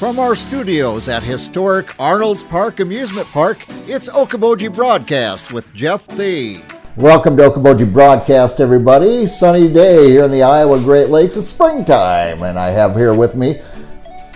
From our studios at historic Arnolds Park Amusement Park, it's Okoboji Broadcast with Jeff Thee. Welcome to Okoboji Broadcast, everybody. Sunny day here in the Iowa Great Lakes. It's springtime, and I have here with me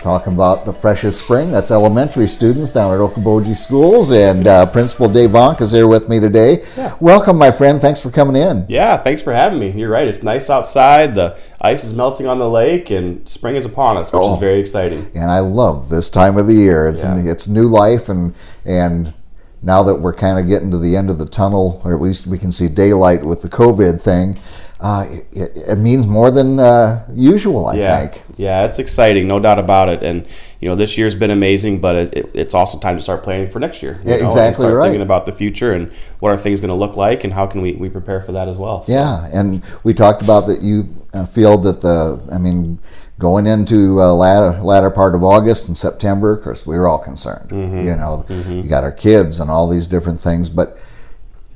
talking about the freshest spring. That's elementary students down at Okoboji Schools, and uh, Principal Dave Vonk is here with me today. Yeah. Welcome, my friend. Thanks for coming in. Yeah, thanks for having me. You're right. It's nice outside. The ice is melting on the lake, and spring is upon us, which Oh. is very exciting. and I love this time of the year. It's Yeah. it's new life, and and now that we're kind of getting to the end of the tunnel, or at least we can see daylight with the COVID thing, uh, it, it means more than uh, usual. I Yeah, think. yeah, it's exciting, no doubt about it. And you know, this year's been amazing, but it, it, it's also time to start planning for next year. you Yeah, know, exactly start right. Thinking about the future and what are things going to look like, and how can we, we prepare for that as well. So, Yeah, and we talked about that. You uh, feel that the, I mean, going into uh, latter latter part of August and September, of course, we were all concerned. Mm-hmm. You know, you got our kids and all these different things, but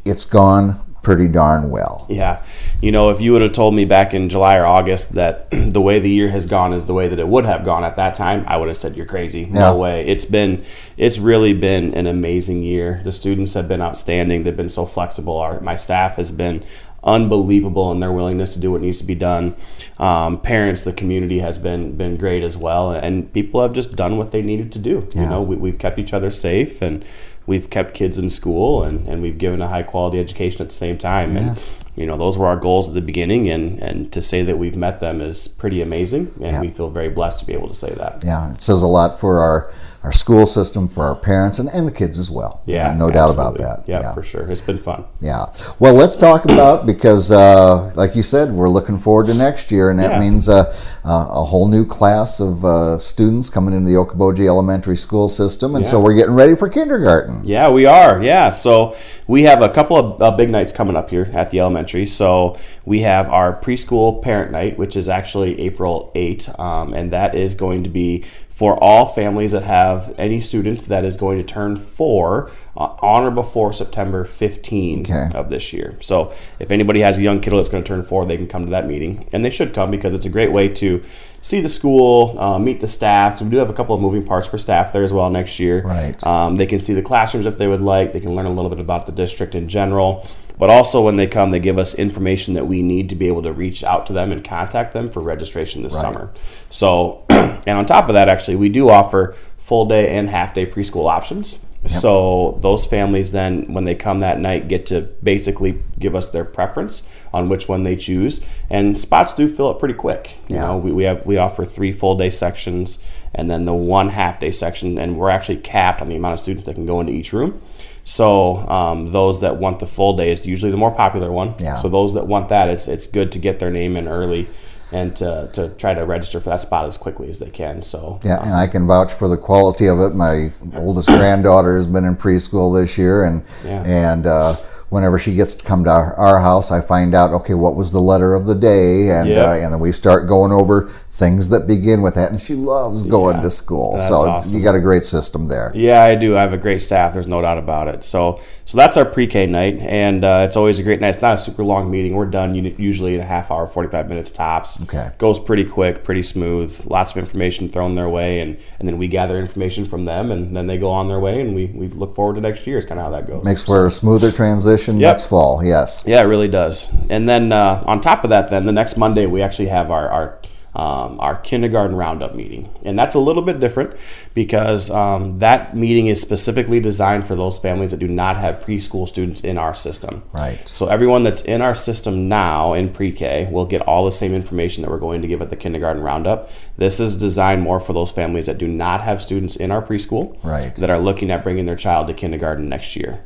it's gone pretty darn well. Yeah. You know, if you would have told me back in July or August that the way the year has gone is the way that it would have gone at that time, I would have said you're crazy. Yeah. No way. It's been it's really been an amazing year. The students have been outstanding. They've been so flexible. Our my staff has been unbelievable in their willingness to do what needs to be done. Um, parents, the community has been been great as well, and people have just done what they needed to do. You know, we, we've kept each other safe and we've kept kids in school and, and we've given a high quality education at the same time. And you know, those were our goals at the beginning and, and to say that we've met them is pretty amazing and Yeah. we feel very blessed to be able to say that. Yeah, it says a lot for our, our school system, for our parents, and, and the kids as well. Yeah, no doubt about that. Yeah, for sure. It's been fun. Yeah. Well, let's talk about because, uh, like you said, we're looking forward to next year, and that Yeah. means uh, uh, a whole new class of uh, students coming into the Okoboji Elementary School system, and so we're getting ready for kindergarten. Yeah, we are. Yeah. So we have a couple of uh, big nights coming up here at the elementary. So we have our preschool parent night, which is actually April 8, um, and that is going to be for all families that have any student that is going to turn four uh, on or before September 15 Okay. of this year. So if anybody has a young kiddo that's going to turn four, they can come to that meeting, and they should come because it's a great way to see the school, uh, meet the staff. 'cause we do have a couple of moving parts for staff there as well next year. Right. Um, they can see the classrooms if they would like. They can learn a little bit about the district in general. But also, when they come, they give us information that we need to be able to reach out to them and contact them for registration this Right. summer. So, and on top of that, actually, we do offer full day and half day preschool options. So those families then, when they come that night, get to basically give us their preference on which one they choose. And spots do fill up pretty quick. You Yeah. know, we, we have we offer three full day sections and then the one half day section, and we're actually capped on the amount of students that can go into each room. So um, those that want the full day is usually the more popular one. Yeah. So those that want that, it's it's good to get their name in early and to, to try to register for that spot as quickly as they can. So Yeah, and I can vouch for the quality of it. My oldest granddaughter has been in preschool this year, and Yeah. and uh, whenever she gets to come to our, our house, I find out okay, what was the letter of the day, and Yep. uh, and then we start going over things that begin with that, and she loves going Yeah, to school. so awesome. you got a great system there. Yeah, I do. I have a great staff. There's no doubt about it. So, so that's our pre-K night, and uh, it's always a great night. It's not a super long meeting. We're done usually in a half hour, 45 minutes tops. Okay. Goes pretty quick, pretty smooth. Lots of information thrown their way, and and then we gather information from them, and then they go on their way, and we, we look forward to next year. Is kind of how that goes. Makes for a smoother transition Yep. next fall. Yes. Yeah, it really does. And then uh, on top of that, then the next Monday we actually have our our um, our kindergarten roundup meeting, and that's a little bit different because um, that meeting is specifically designed for those families that do not have preschool students in our system. Right. So everyone that's in our system now in pre-K will get all the same information that we're going to give at the kindergarten roundup. This is designed more for those families that do not have students in our preschool Right. that are looking at bringing their child to kindergarten next year.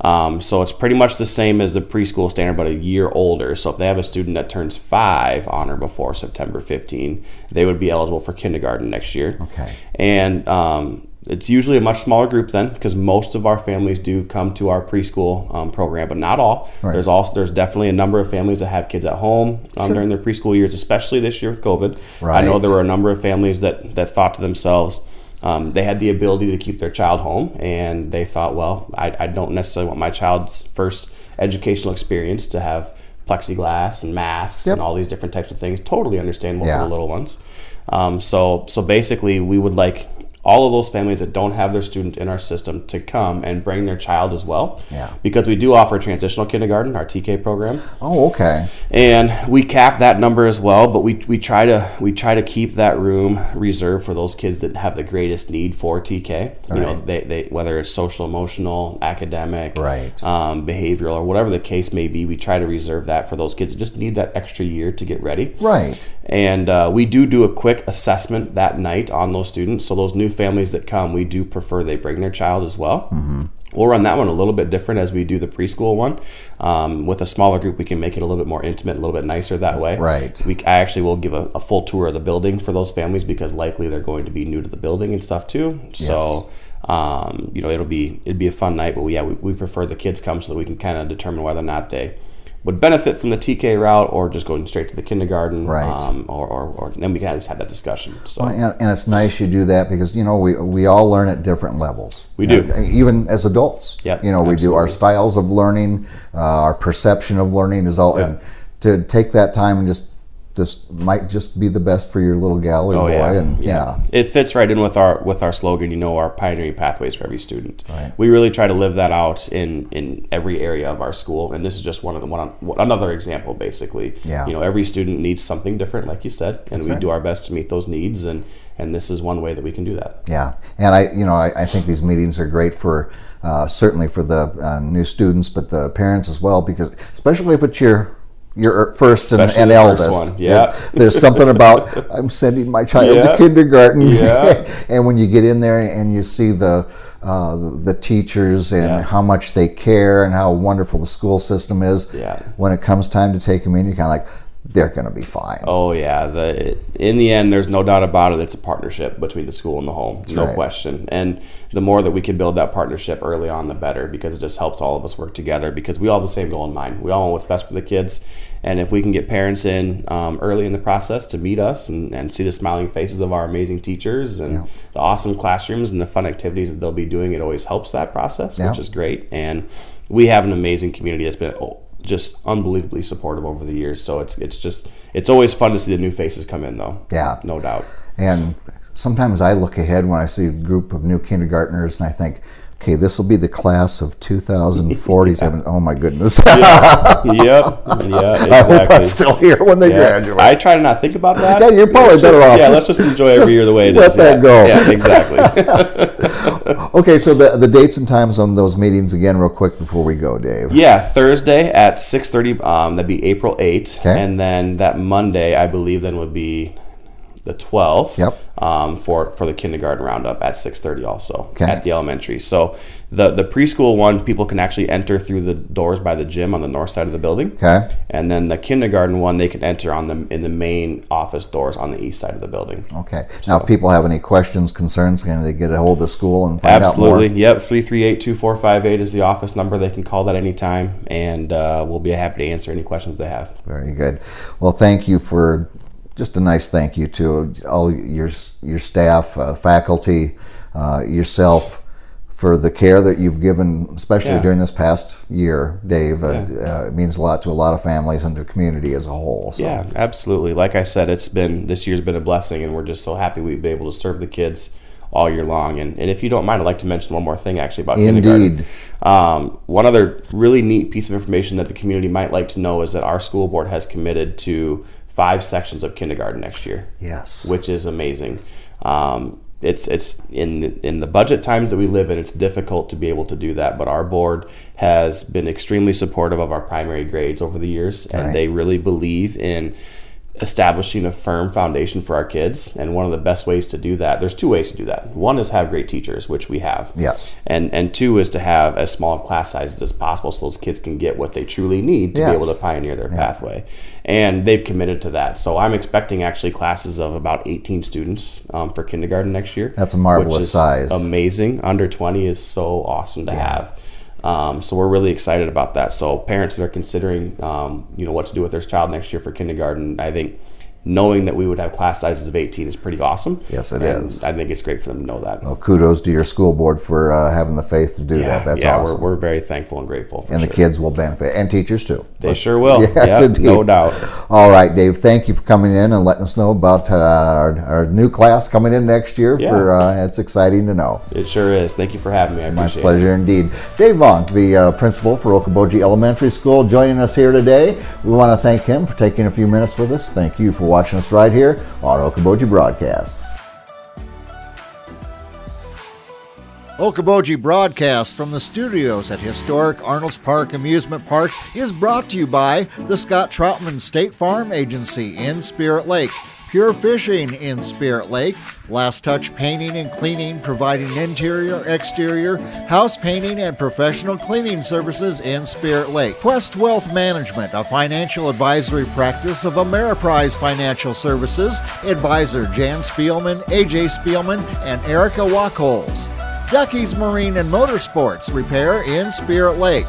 Um, so it's pretty much the same as the preschool standard, but a year older. So if they have a student that turns five on or before September 15, they would be eligible for kindergarten next year. Okay. And um, it's usually a much smaller group then, because most of our families do come to our preschool um, program, but not all. Right. There's also there's definitely a number of families that have kids at home um, during their preschool years, especially this year with COVID. I know there were a number of families that that thought to themselves. Um, they had the ability to keep their child home, and they thought, well, I, I don't necessarily want my child's first educational experience to have plexiglass and masks Yep. and all these different types of things. Totally understandable Yeah. for the little ones. Um, so so basically, we would like all of those families that don't have their student in our system to come and bring their child as well. Yeah. Because we do offer transitional kindergarten, our TK program, Oh, okay. and we cap that number as well. But we, we try to we try to keep that room reserved for those kids that have the greatest need for TK. You know, they, they whether it's social, emotional, academic, Right. um, behavioral, or whatever the case may be. We try to reserve that for those kids that just need that extra year to get ready. Right. And uh, we do do a quick assessment that night on those students. So those new families that come, we do prefer they bring their child as well. Mm-hmm. We'll run that one a little bit different as we do the preschool one. Um, with a smaller group, we can make it a little bit more intimate, a little bit nicer that way. Right. We, I actually will give a, a full tour of the building for those families because likely they're going to be new to the building and stuff too. So. Um, you know, it'll be it'd be a fun night, but we, yeah, we, we prefer the kids come so that we can kind of determine whether or not they would benefit from the TK route or just going straight to the kindergarten, Right. Um, or, or, or then we can at least have that discussion. So And, and it's nice you do that because you know we we all learn at different levels. We do. And even as adults. Yep, You know we do our styles of learning, uh, our perception of learning is all. Yeah. And to take that time and just this might just be the best for your little gal or Oh boy. yeah, And yeah. It fits right in with our with our slogan. You know, our pioneering pathways for every student. Right. We really try to live that out in in every area of our school, and this is just one of the one another example, basically. Yeah. You know, every student needs something different, like you said, and we right. do our best to meet those needs, and and this is one way that we can do that. Yeah, and I, you know, I, I think these meetings are great for uh, certainly for the uh, new students, but the parents as well, because especially if it's your your first and, and first eldest, one, yeah. There's something about I'm sending my child Yeah. to kindergarten, Yeah. and when you get in there and you see the uh, the teachers and Yeah. how much they care and how wonderful the school system is, Yeah. when it comes time to take them in, you're kind of like, they're going to be fine. Oh yeah, the in the end, there's no doubt about it. It's a partnership between the school and the home, no right. question. And the more that we can build that partnership early on, the better, because it just helps all of us work together. Because we all have the same goal in mind. We all know what's best for the kids, and if we can get parents in um, early in the process to meet us and, and see the smiling faces of our amazing teachers and the awesome classrooms and the fun activities that they'll be doing, it always helps that process, Yeah. which is great. And we have an amazing community that's been oh, just unbelievably supportive over the years. So it's it's just it's always fun to see the new faces come in, though. Yeah. no doubt. And sometimes I look ahead when I see a group of new kindergartners and I think, okay, this will be the class of 2047. Oh my goodness. yep. Yeah. I hope I'm still here when they Yeah. graduate. I try to not think about that. Yeah, you're probably Let's just- better off. Yeah, let's just enjoy every Just year the way it is. let that yeah. go. Yeah, exactly. okay, so the, the dates and times on those meetings again, real quick before we go, Dave. Yeah, Thursday at six thirty. Um, that'd be April eighth, Okay. and then that Monday, I believe, then would be the twelfth. Yep. Um, for for the kindergarten roundup at six thirty, also Okay. at the elementary. So the the preschool one, people can actually enter through the doors by the gym on the north side of the building. Okay. And then the kindergarten one, they can enter on the in the main office doors on the east side of the building. Okay. Now, if people have any questions, concerns, can they get a hold of the school and find Absolutely. out more? Yep. 338 2458 is the office number. They can call that anytime, and uh, we'll be happy to answer any questions they have. Very good. Well, thank you for just a nice thank you to all your your staff, uh, faculty, uh, yourself for the care that you've given, especially Yeah. during this past year, Dave. Uh, uh, it means a lot to a lot of families and the community as a whole. So. Yeah, absolutely. Like I said, it's been this year's been a blessing, and we're just so happy we've been able to serve the kids all year long. And, and if you don't mind, I'd like to mention one more thing actually about kindergarten. Indeed. Um, one other really neat piece of information that the community might like to know is that our school board has committed to five sections of kindergarten next year. Yes. which is amazing. Um, it's it's in the, in the budget times that we live in. It's difficult to be able to do that, but our board has been extremely supportive of our primary grades over the years, and Right. they really believe in establishing a firm foundation for our kids. And one of the best ways to do that, there's two ways to do that. One is have great teachers, which we have. Yes. And and two is to have as small class sizes as possible so those kids can get what they truly need to Yes. be able to pioneer their pathway. And they've committed to that. So I'm expecting actually classes of about 18 students um, for kindergarten next year. That's a marvelous size. Amazing. Under 20 is so awesome to have. Um, so we're really excited about that. So parents that are considering, um, you know, what to do with their child next year for kindergarten, I think knowing that we would have class sizes of 18 is pretty awesome. Yes, it is. I think it's great for them to know that. Well, kudos to your school board for uh, having the faith to do yeah, that. That's yeah, awesome. We're, we're very thankful and grateful. For and sure. the kids will benefit, and teachers too. They sure will. Yes, Yep, indeed. no doubt. All right, Dave. Thank you for coming in and letting us know about uh, our, our new class coming in next year. Yeah. For uh, it's exciting to know. It sure is. Thank you for having me. I My appreciate it. pleasure indeed. Dave Vonk, the uh, principal for Okoboji Elementary School, joining us here today. We want to thank him for taking a few minutes with us. Thank you for watching us right here on Okoboji Broadcast. Okoboji Broadcast from the studios at historic Arnolds Park Amusement Park is brought to you by the Scott Troutman State Farm Agency in Spirit Lake, Pure Fishing in Spirit Lake, Last Touch Painting and Cleaning providing interior, exterior, house painting, and professional cleaning services in Spirit Lake. Quest Wealth Management, a financial advisory practice of Ameriprise Financial Services, advisor Jan Spielman, AJ Spielman, and Erica Wachholz. Ducky's Marine and Motorsports Repair in Spirit Lake.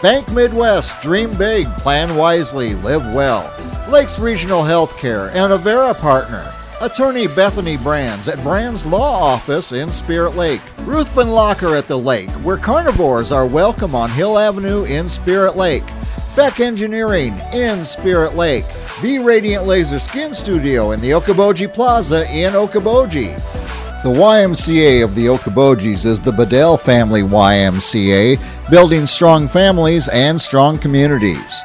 Bank Midwest, dream big, plan wisely, live well. Lakes Regional Healthcare and Avera Partner. Attorney Bethany Brands at Brands Law Office in Spirit Lake. Ruthven Locker at the lake, where carnivores are welcome on Hill Avenue in Spirit Lake. Beck Engineering in Spirit Lake. B Radiant Laser Skin Studio in the Okoboji Plaza in Okoboji. The YMCA of the Okobojis is the Bedell Family YMCA, building strong families and strong communities.